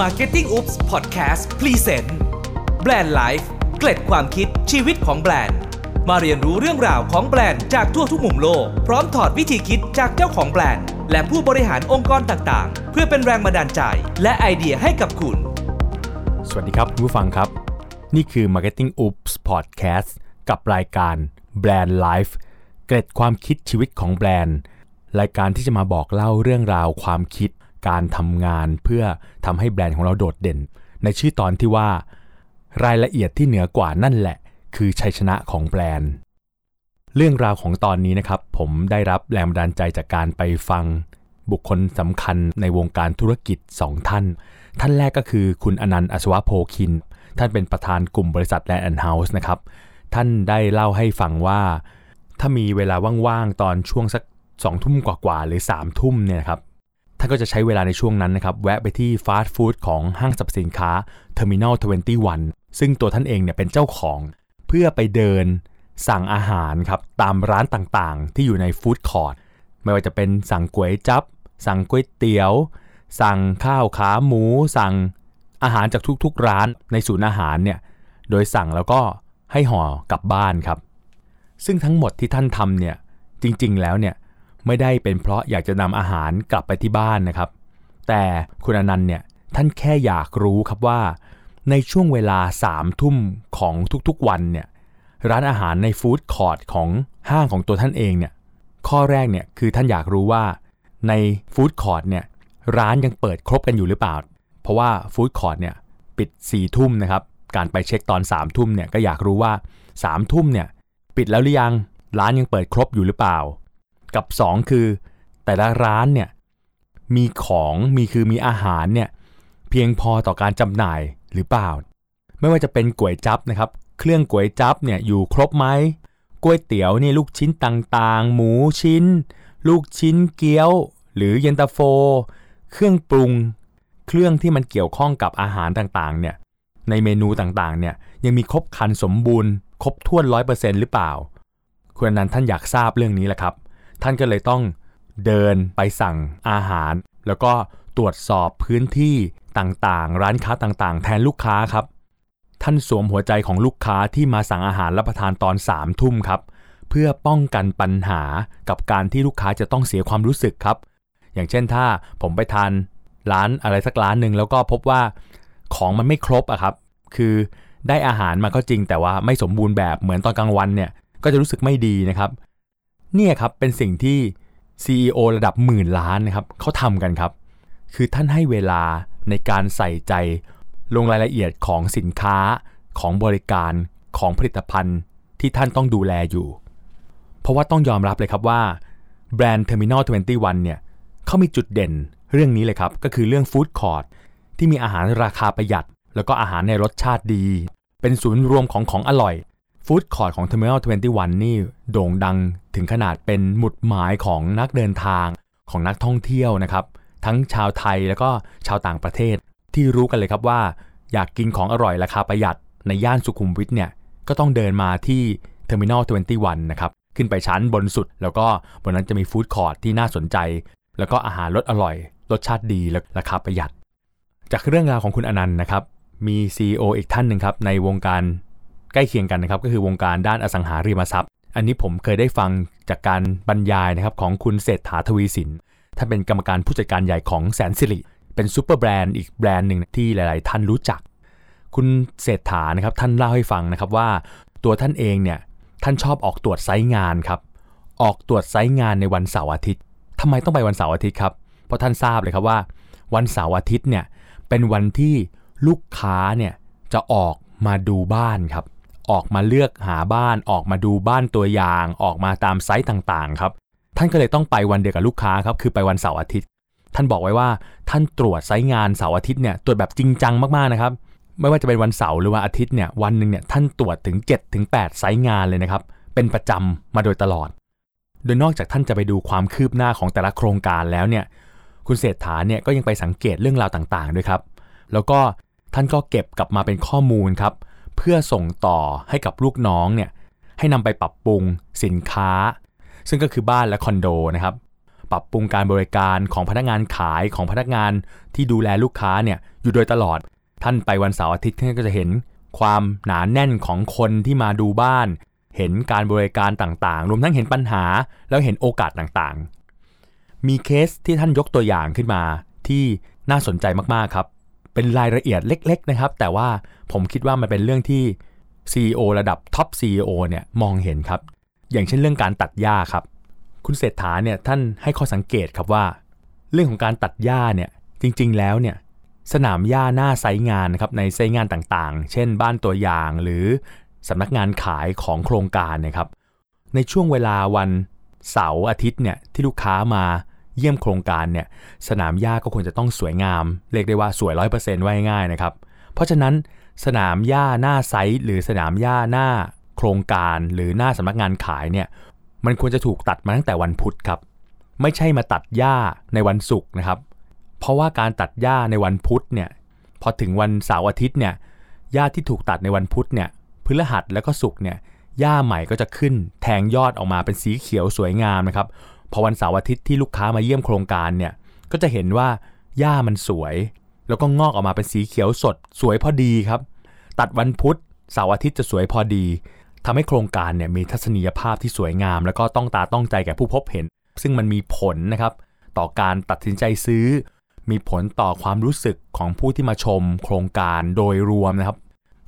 Marketing Oops Podcast Present Brand Life เกร็ดความคิดชีวิตของแบรนด์ มาเรียนรู้เรื่องราวของแบรนด์จากทั่วทุกมุมโลก พร้อมถอดวิธีคิดจากเจ้าของแบรนด์ และผู้บริหารองค์กรต่างๆ เพื่อเป็นแรงบันดาลใจ และไอเดียให้กับคุณ สวัสดีครับคุณผู้ฟังครับ นี่คือ Marketing Oops Podcast กับรายการ Brand Life เกร็ดความคิดชีวิตของแบรนด์ รายการที่จะมาบอกเล่าเรื่องราวความคิด การทำงานเพื่อทำให้แบรนด์ของเราโดดเด่น ในชื่อตอนที่ว่ารายละเอียดที่เหนือกว่านั่นแหละ คือชัยชนะของแบรนด์ เรื่องราวของตอนนี้นะครับ ผมได้รับแรงบันดาลใจจากการไปฟังบุคคลสำคัญในวงการธุรกิจ 2 ท่าน ท่านแรกก็คือคุณอนันต์อัศวโภคิน ท่านเป็นประธานกลุ่มบริษัทแลนด์เฮาส์นะครับ ท่านได้เล่าให้ฟังว่า ถ้ามีเวลาว่างๆ ตอนช่วงสักสองทุ่มกว่าๆ หรือ3ามทุ่มเนี่ยครับ ท่านก็จะใช้เวลาในช่วงนั้นนะครับ แวะไปที่ฟาสต์ฟู้ดของห้างสรรพสินค้า Terminal 21 ซึ่งตัวท่านเองเนี่ยเป็นเจ้าของ เพื่อไปเดินสั่งอาหารครับตามร้านต่างๆ ที่อยู่ในฟู้ดคอร์ทไม่ว่าจะเป็นสั่งก๋วยจับ สั่งก๋วยเตี๋ยว สั่งข้าวขาหมู สั่งอาหารจากทุกๆร้านในศูนย์อาหารเนี่ยโดยสั่งแล้วก็ให้ห่อกลับบ้านครับ ซึ่งทั้งหมดที่ท่านทำเนี่ยจริงๆแล้วเนี่ย ไม่ได้เป็นเพราะอยากจะนำอาหารกลับไปที่บ้านนะครับ แต่คุณอนันต์เนี่ยท่านแค่อยากรู้ครับว่า ในช่วงเวลาสามทุ่มของทุกๆวันเนี่ยร้านอาหารใน food court ของห้างของตัวท่านเองเนี่ยข้อแรกเนี่ยคือท่านอยากรู้ว่าใน food court เนี่ยร้านยังเปิดครบกันอยู่หรือเปล่า เพราะว่าฟู้ดคอร์ทเนี่ยปิด4ี่ทุ่มนะครับการไปเช็คตอน3ามทุ่มเนี่ยก็อยากรู้ว่า3ามทุ่มเนี่ยปิดแล้วหรือยังร้านยังเปิดครบอยู่หรือเปล่า กับ 2 คือ แต่ละร้านเนี่ยมีของมีคือมีอาหารเนี่ยเพียงพอต่อการจำหน่ายหรือเปล่า ไม่ว่าจะเป็นก๋วยจั๊บนะครับ เครื่องก๋วยจั๊บเนี่ยอยู่ครบไหมก๋วยเตี๋ยวนี่ลูกชิ้นต่างๆ หมูชิ้น ลูกชิ้นเกี๊ยว หรือเย็นตาโฟ เครื่องปรุง เครื่องที่มันเกี่ยวข้องกับอาหารต่างๆเนี่ยในเมนูต่างๆเนี่ยยังมีครบครันสมบูรณ์ ครบถ้วนร้อยเปอร์เซ็นต์หรือเปล่า คุณนันต์ท่านอยากทราบเรื่องนี้แหละครับ ท่านก็เลยต้องเดินไปสั่งอาหาร แล้วก็ตรวจสอบพื้นที่ต่างๆ ร้านค้าต่างๆ แทนลูกค้าครับ ท่านสวมหัวใจของลูกค้าที่มาสั่งอาหารรับประทานตอน3ามทุ่มครับ เพื่อป้องกันปัญหากับการที่ลูกค้าจะต้องเสียความรู้สึกครับ อย่างเช่นถ้าผมไปทานร้านอะไรสักร้านหนึ่งแล้วก็พบว่าของมันไม่ครบอะครับ คือได้อาหารมาก็จริงแต่ว่าไม่สมบูรณ์แบบเหมือนตอนกลางวันเนี่ยก็จะรู้สึกไม่ดีนะครับ เนี่ยครับเป็นสิ่งที่ CEO ระดับหมื่นล้านนะครับเขาทำกันครับ คือท่านให้เวลาในการใส่ใจลงรายละเอียดของสินค้าของบริการของผลิตภัณฑ์ที่ท่านต้องดูแลอยู่ เพราะว่าต้องยอมรับเลยครับว่าแบรนด์ Terminal 21 เนี่ยเขามีจุดเด่นเรื่องนี้เลยครับ ก็คือเรื่อง food court ที่มีอาหารราคาประหยัด แล้วก็อาหารในรสชาติดี เป็นศูนย์รวมของของอร่อย food court ของ Terminal 21 นี่โด่งดัง ถึงขนาดเป็นหมุดหมายของนักเดินทางของนักท่องเที่ยวนะครับ ทั้งชาวไทยแล้วก็ชาวต่างประเทศ ที่รู้กันเลยครับว่า อยากกินของอร่อยราคาประหยัดในย่านสุขุมวิทเนี่ยก็ต้องเดินมาที่ Terminal 21 นะครับ ขึ้นไปชั้นบนสุด แล้วก็บนนั้นจะมีฟู้ดคอร์ทที่น่าสนใจ แล้วก็อาหารรสอร่อย รสชาติดีและราคาประหยัด จากเรื่องราวของคุณอนันต์นะครับ มี CEO อีกท่านหนึ่งครับในวงการใกล้เคียงกันนะครับก็คือวงการด้านอสังหาริมทรัพย์ อันนี้ผมเคยได้ฟังจากการบรรยายนะครับของคุณเศรษฐาทวีสินท่านเป็นกรรมการผู้จัดการใหญ่ของแสนสิริ เป็น superbrand อีกแบรนด์หนึ่งที่หลาย ๆ ท่านรู้จัก คุณเศรษฐานะครับท่านเล่าให้ฟังนะครับว่า ตัวท่านเองเนี่ยท่านชอบออกตรวจ site งานครับออกตรวจ site งานในวันเสาร์อาทิตย์ทำไมต้องไปวันเสาร์อาทิตย์ครับเพราะท่านทราบเลยครับว่า วันเสาร์อาทิตย์เนี่ยเป็นวันที่ลูกค้าเนี่ยจะออกมาดูบ้านครับ ออกมาเลือกหาบ้านออกมาดูบ้านตัวอย่างออกมาตาม site ต่างๆครับท่านก็เลยต้องไปวันเดียวกับลูกค้าครับคือไปวันเสาร์อาทิตย์ ท่านบอกไว้ว่าท่านตรวจไซต์งานเสาร์อาทิตย์เนี่ยตรวจแบบจริงจังมากๆนะครับไม่ว่าจะเป็นวันเสาร์หรือว่าอาทิตย์เนี่ยวันหนึ่งเนี่ยท่านตรวจถึง7ถึง8ไซต์งานเลยนะครับเป็นประจำมาโดยตลอด โดยนอกจากท่านจะไปดูความคืบหน้าของแต่ละโครงการแล้วเนี่ยคุณเศรษฐาเนี่ยก็ยังไปสังเกตเรื่องราวต่างๆด้วยครับ แล้วก็ท่านก็เก็บกลับมาเป็นข้อมูลครับ เพื่อส่งต่อให้กับลูกน้องเนี่ยให้นำไปปรับปรุงสินค้า ซึ่งก็คือบ้านและคอนโดนะครับปรับปรุงการบริการของพนักงานขายของพนักงานที่ดูแลลูกค้าเนี่ยอยู่โดยตลอด ท่านไปวันเสาร์อาทิตย์ท่านก็จะเห็นความหนาแน่นของคนที่มาดูบ้าน เห็นการบริการต่างๆ รวมทั้งเห็นปัญหาแล้วเห็นโอกาสต่างๆ มีเคสที่ท่านยกตัวอย่างขึ้นมาที่น่าสนใจมากๆครับ เป็นรายละเอียดเล็ก ๆ นะครับ แต่ว่าผมคิดว่ามันเป็นเรื่องที่ CEO ระดับท็อป CEO เนี่ยมองเห็นครับ อย่างเช่นเรื่องการตัดหญ้าครับ คุณเศรษฐาเนี่ยท่านให้ข้อสังเกตครับว่า เรื่องของการตัดหญ้าเนี่ยจริง ๆ แล้วเนี่ยสนามหญ้าหน้าไซงานนะครับในไซงานต่างๆ เช่น บ้านตัวอย่างหรือสำนักงานขายของโครงการนะครับ ในช่วงเวลาวันเสาร์อาทิตย์เนี่ยที่ลูกค้ามา เยี่ยมโครงการเนี่ยสนามหญ้าก็ควรจะต้องสวยงาม เรียกได้ว่าสวยร้อยเปอร์เซ็นต์ไว้ง่ายนะครับ เพราะฉะนั้นสนามหญ้าหน้าไซต์หรือสนามหญ้าหน้าโครงการหรือหน้าสำนักงานขายเนี่ยมันควรจะถูกตัดมาตั้งแต่วันพุธครับ ไม่ใช่มาตัดหญ้าในวันศุกร์นะครับ เพราะว่าการตัดหญ้าในวันพุธเนี่ยพอถึงวันเสาร์อาทิตย์เนี่ยหญ้าที่ถูกตัดในวันพุธเนี่ยพฤหัสแล้วก็ศุกร์เนี่ยหญ้าใหม่ก็จะขึ้นแทงยอดออกมาเป็นสีเขียวสวยงามนะครับ พอวันเสาร์อาทิตย์ที่ลูกค้ามาเยี่ยมโครงการเนี่ยก็จะเห็นว่าหญ้ามันสวย แล้วก็งอกออกมาเป็นสีเขียวสด สวยพอดีครับ ตัดวันพุธเสาร์อาทิตย์จะสวยพอดีทำให้โครงการเนี่ยมีทัศนียภาพที่สวยงาม แล้วก็ต้องตาต้องใจแก่ผู้พบเห็น ซึ่งมันมีผลนะครับต่อการตัดสินใจซื้อ มีผลต่อความรู้สึกของผู้ที่มาชม โครงการโดยรวมนะครับ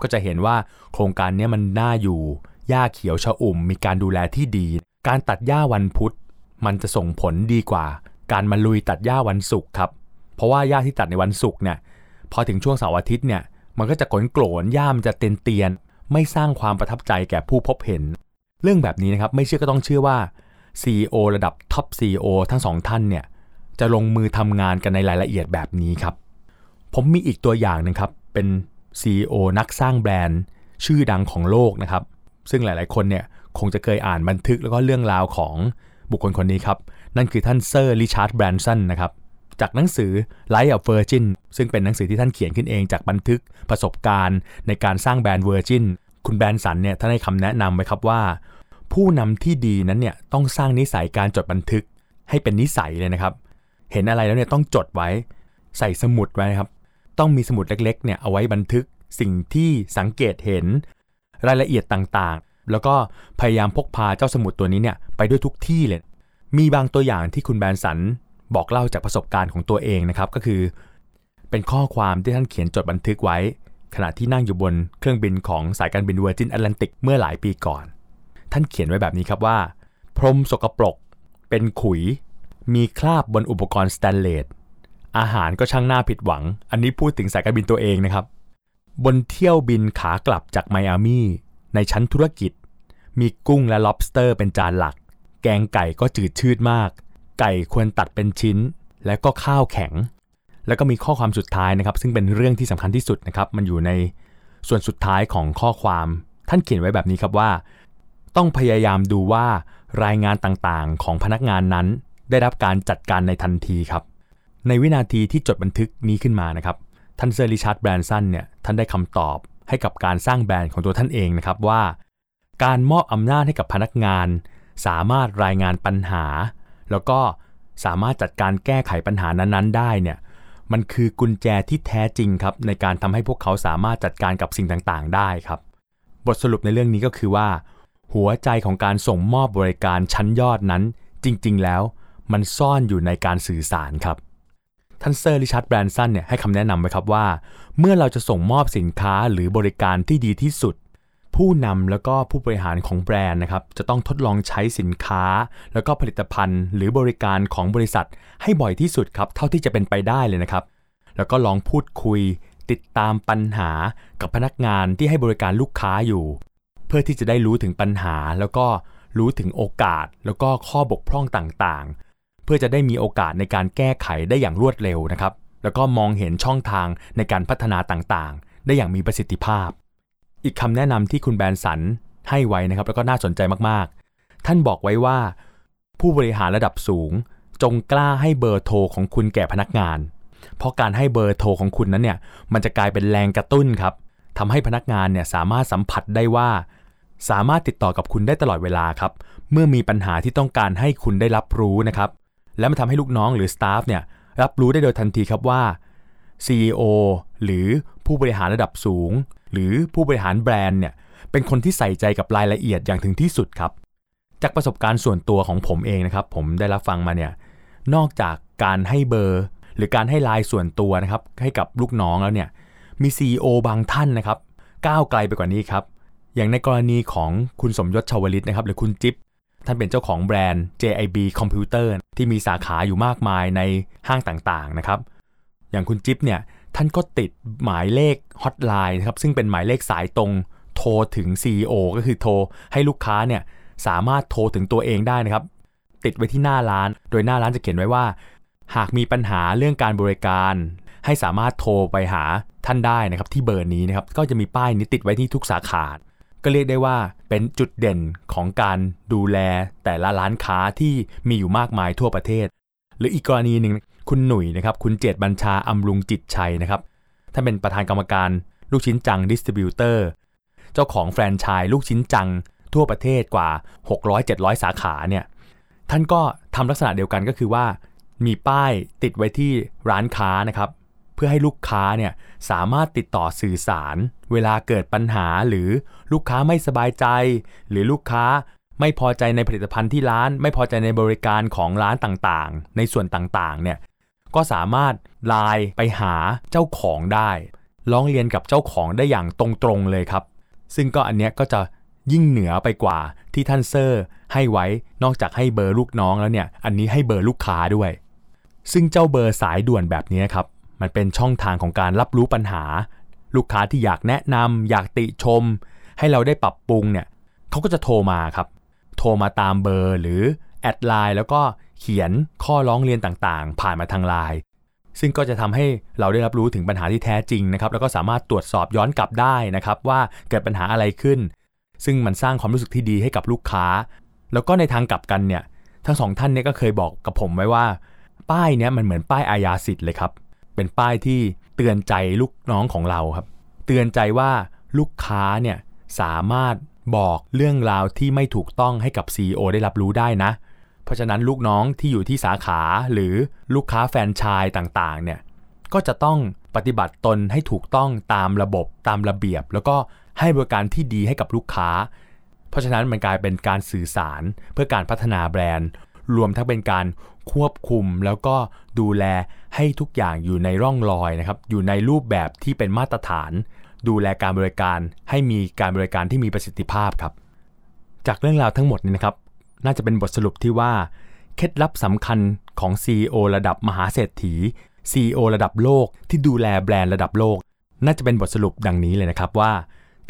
ก็จะเห็นว่าโครงการนี้มันน่าอยู่หญ้าเขียวชอุ่ม มีการดูแลที่ดี การตัดหญ้าวันพุธ มันจะส่งผลดีกว่า การมาลุยตัดหญ้าวันศุกร์ครับ เพราะว่าหญ้าที่ตัดในวันศุกร์เนี่ยพอถึงช่วงเสาร์อาทิตย์เนี่ยมันก็จะกลนโกรนหญ้ามันจะเตียนเตียนไม่สร้างความประทับใจแก่ผู้พบเห็น เรื่องแบบนี้นะครับไม่เชื่อก็ต้องเชื่อว่า CEO ระดับท็อป CEO ทั้งสองท่านเนี่ยจะลงมือทำงานกันในรายละเอียดแบบนี้ครับ ผมมีอีกตัวอย่างนึงครับ เป็น CEO นักสร้างแบรนด์ ชื่อดังของโลกนะครับ ซึ่งหลายๆ คนเนี่ยคงจะเคยอ่านบันทึกแล้วก็เรื่องราวของ บุคคลคนนี้ครับ นั่นคือท่านเซอร์ริชาร์ดแบรนสันนะครับจากหนังสือ Life of Virgin ซึ่งเป็นหนังสือที่ท่านเขียนขึ้นเองจากบันทึกประสบการณ์ในการสร้างแบรนด์ Virgin คุณแบรนสันเนี่ยท่านให้คำแนะนำไว้ครับว่า ผู้นำที่ดีนั้นเนี่ยต้องสร้างนิสัยการจดบันทึกให้เป็นนิสัยเลยนะครับ เห็นอะไรแล้วเนี่ยต้องจดไว้ ใส่สมุดไว้ครับ ต้องมีสมุดเล็กๆเนี่ยเอาไว้บันทึกสิ่งที่สังเกตเห็น รายละเอียดต่างๆ แล้วก็พยายามพกพาเจ้าสมุดตัวนี้เนี่ยไปด้วยทุกที่เลย มีบางตัวอย่างที่คุณแบรนสันบอกเล่าจากประสบการณ์ของตัวเองนะครับก็คือ เป็นข้อความที่ท่านเขียนจดบันทึกไว้ ขณะที่นั่งอยู่บนเครื่องบินของสายการบินเวอร์จินแอตแลนติกเมื่อหลายปีก่อน ท่านเขียนไว้แบบนี้ครับว่า พรมสกปรก เป็นขุย มีคราบบนอุปกรณ์สแตนเลสอาหารก็ช่างน่าผิดหวัง อันนี้พูดถึงสายการบินตัวเองนะครับ บนเที่ยวบินขากลับจากไมอามี่ ในชั้นธุรกิจ มีกุ้งและ lobster เป็นจานหลัก แกงไก่ก็จืดชืดมาก ไก่ควรตัดเป็นชิ้น และก็ข้าวแข็ง แล้วก็มีข้อความสุดท้ายนะครับ ซึ่งเป็นเรื่องที่สำคัญที่สุดนะครับ มันอยู่ในส่วนสุดท้ายของข้อความ ท่านเขียนไว้แบบนี้ครับว่า ต้องพยายามดูว่ารายงานต่างๆ ของพนักงานนั้น ได้รับการจัดการในทันทีครับ ในวินาทีที่จดบันทึกนี้ขึ้นมานะครับท่านเซอร์ริชาร์ดแบรนสันเนี่ยท่านได้คำตอบ ให้กับการสร้างแบรนด์ของตัวท่านเองนะครับว่า การมอบอำนาจให้กับพนักงาน สามารถรายงานปัญหา แล้วก็สามารถจัดการแก้ไขปัญหานั้นๆ ได้เนี่ยมันคือกุญแจที่แท้จริงครับในการทำให้พวกเขาสามารถจัดการกับสิ่งต่างๆ ได้ครับ บทสรุปในเรื่องนี้ก็คือว่า หัวใจของการส่งมอบบริการชั้นยอดนั้น จริง ๆ แล้ว มันซ่อนอยู่ในการสื่อสารครับ ท่านเซอร์ริชาร์ดแบรนสันเนี่ยให้คำแนะนำไว้ครับว่า เมื่อเราจะส่งมอบสินค้าหรือบริการที่ดีที่สุด ผู้นำแล้วก็ผู้บริหารของแบรนด์นะครับจะต้องทดลองใช้สินค้า แล้วก็ผลิตภัณฑ์ หรือบริการของบริษัท ให้บ่อยที่สุดครับเท่าที่จะเป็นไปได้เลยนะครับ แล้วก็ลองพูดคุย ติดตามปัญหากับพนักงานที่ให้บริการลูกค้าอยู่ เพื่อที่จะได้รู้ถึงปัญหาแล้วก็รู้ถึงโอกาสแล้วก็ข้อบกพร่องต่าง เพื่อจะได้มีโอกาสในการแก้ไขได้อย่างรวดเร็วนะครับ แล้วก็มองเห็นช่องทางในการพัฒนาต่างๆ ได้อย่างมีประสิทธิภาพ อีกคำแนะนำที่คุณแบรนสันให้ไว้นะครับ แล้วก็น่าสนใจมากๆ ท่านบอกไว้ว่า ผู้บริหารระดับสูง จงกล้าให้เบอร์โทรของคุณแก่พนักงาน เพราะการให้เบอร์โทรของคุณนั้นเนี่ยมันจะกลายเป็นแรงกระตุ้นครับทำให้พนักงานเนี่ยสามารถสัมผัสได้ว่า สามารถติดต่อกับคุณได้ตลอดเวลาครับ เมื่อมีปัญหาที่ต้องการให้คุณได้รับรู้นะครับ และมันทำให้ลูกน้องหรือสตาฟเนี่ยรับรู้ได้โดยทันทีครับว่า CEO หรือผู้บริหารระดับสูง หรือผู้บริหารแบรนด์เนี่ยเป็นคนที่ใส่ใจกับรายละเอียดอย่างถึงที่สุดครับ จากประสบการณ์ส่วนตัวของผมเองนะครับ ผมได้รับฟังมาเนี่ยนอกจากการให้เบอร์ หรือการให้ลน์ส่วนตัวนะครับ ให้กับลูกน้องแล้วเนี่ยมี CEO บางท่านนะครับ ก้าวไกลไปกว่านี้ครับ อย่างในกรณีของคุณสมยศชาวลิตนะครับ หรือคุณจิ๊บ ท่านเป็นเจ้าของแบรนด์ JIB Computer ที่มีสาขาอยู่มากมายในห้างต่างๆนะครับ อย่างคุณจิ๊บเนี่ยท่านก็ติดหมายเลขฮอตไลน์นะครับซึ่งเป็นหมายเลขสายตรงโทรถึง CEO ก็คือโทรให้ลูกค้าเนี่ยสามารถโทรถึงตัวเองได้นะครับ ติดไว้ที่หน้าร้าน โดยหน้าร้านจะเขียนไว้ว่า หากมีปัญหาเรื่องการบริการ ให้สามารถโทรไปหาท่านได้นะครับที่เบอร์นี้นะครับก็จะมีป้ายนี้ติดไว้ที่ทุกสาขา ก็เรียกได้ว่าเป็นจุดเด่นของการดูแลแต่ละร้านค้าที่มีอยู่มากมายทั่วประเทศ หรืออีกกรณีหนึ่งคุณหนุ่ยนะครับคุณเจตบัญชาอำรุงจิตชัยนะครับท่านเป็นประธานกรรมการลูกชิ้นจังดิสติบิวเตอร์เจ้าของแฟรนไชส์ลูกชิ้นจังทั่วประเทศกว่า 600-700 สาขาเนี่ยท่านก็ทำลักษณะเดียวกันก็คือว่า มีป้ายติดไว้ที่ร้านค้านะครับ เพื่อให้ลูกค้าเนี่ยสามารถติดต่อสื่อสาร เวลาเกิดปัญหาหรือลูกค้าไม่สบายใจ หรือลูกค้าไม่พอใจในผลิตภัณฑ์ที่ร้าน ไม่พอใจในบริการของร้านต่างๆ ในส่วนต่างๆเนี่ยก็สามารถไลน์ไปหาเจ้าของได้ร้องเรียนกับเจ้าของได้อย่างตรงๆเลยครับ ซึ่งก็อันเนี้ยก็จะยิ่งเหนือไปกว่าที่ท่านเซอร์ให้ไว้นอกจากให้เบอร์ลูกน้องแล้วเนี่ย อันนี้ให้เบอร์ลูกค้าด้วย ซึ่งเจ้าเบอร์สายด่วนแบบนี้ครับ มันเป็นช่องทางของการรับรู้ปัญหา ลูกค้าที่อยากแนะนำอยากติชม ให้เราได้ปรับปรุงเนี่ยเขาก็จะโทรมาครับ โทรมาตามเบอร์หรือ add ไลน์แล้วก็เขียนข้อร้องเรียนต่างๆ ผ่านมาทางไลน์ซึ่งก็จะทำให้เราได้รับรู้ถึงปัญหาที่แท้จริงนะครับ แล้วก็สามารถตรวจสอบย้อนกลับได้นะครับ ว่าเกิดปัญหาอะไรขึ้น ซึ่งมันสร้างความรู้สึกที่ดีให้กับลูกค้า แล้วก็ในทางกลับกันเนี่ยทั้งสองท่านเนี่ยก็เคยบอกกับผมไว้ว่า ป้ายเนี้ยมันเหมือนป้ายอาญาสิทธิ์เลยครับ เป็นป้ายที่เตือนใจลูกน้องของเราครับ เตือนใจว่าลูกค้าเนี่ยสามารถบอกเรื่องราวที่ไม่ถูกต้องให้กับ CEO ได้รับรู้ได้นะ เพราะฉะนั้นลูกน้องที่อยู่ที่สาขาหรือลูกค้าแฟนชายต่างๆเนี่ยก็จะต้องปฏิบัติตนให้ถูกต้องตามระบบตามระเบียบ แล้วก็ให้บริการที่ดีให้กับลูกค้า เพราะฉะนั้นมันกลายเป็นการสื่อสารเพื่อการพัฒนาแบรนด์ รวมทั้งเป็นการ ควบคุมแล้วก็ดูแลให้ทุกอย่างอยู่ในร่องรอยนะครับ อยู่ในรูปแบบที่เป็นมาตรฐาน ดูแลการบริการให้มีการบริการที่มีประสิทธิภาพครับ จากเรื่องราวทั้งหมดนี้นะครับ น่าจะเป็นบทสรุปที่ว่า เคล็ดลับสำคัญของ CEO ระดับมหาเศรษฐี CEO ระดับโลกที่ดูแลแบรนด์ระดับโลก น่าจะเป็นบทสรุปดังนี้เลยนะครับว่า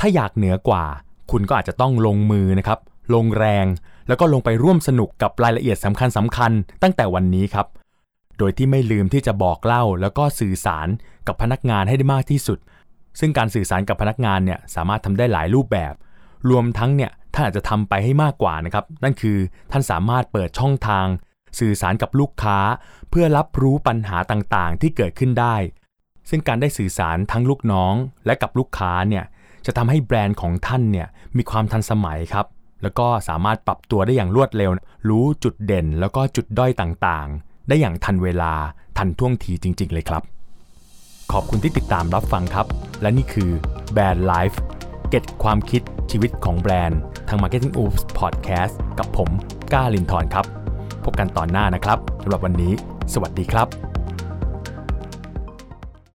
ถ้าอยากเหนือกว่า คุณก็อาจจะต้องลงมือนะครับ ลงแรง แล้วก็ลงไปร่วมสนุกกับรายละเอียดสำคัญสำคัญตั้งแต่วันนี้ครับ โดยที่ไม่ลืมที่จะบอกเล่าแล้วก็สื่อสารกับพนักงานให้ได้มากที่สุด ซึ่งการสื่อสารกับพนักงานเนี่ยสามารถทำได้หลายรูปแบบ รวมทั้งเนี่ยท่านอาจจะทำไปให้มากกว่านะครับ นั่นคือท่านสามารถเปิดช่องทาง สื่อสารกับลูกค้า เพื่อรับรู้ปัญหาต่างๆ ที่เกิดขึ้นได้ ซึ่งการได้สื่อสารทั้งลูกน้อง และกับลูกค้าเนี่ยจะทำให้แบรนด์ของท่านเนี่ยมีความทันสมัยครับ แล้วก็สามารถปรับตัวได้อย่างรวดเร็ว รู้จุดเด่นแล้วก็จุดด้อยต่างๆ ได้อย่างทันเวลาทันท่วงทีจริง ๆ เลยครับ ขอบคุณที่ติดตามรับฟังครับ และนี่คือ Bad Life เก็ตความคิดชีวิตของแบรนด์ ทาง Marketing Oops Podcast กับผมก้าลินทร์ครับ พบกันตอนหน้านะครับสำหรับวันนี้ สวัสดีครับ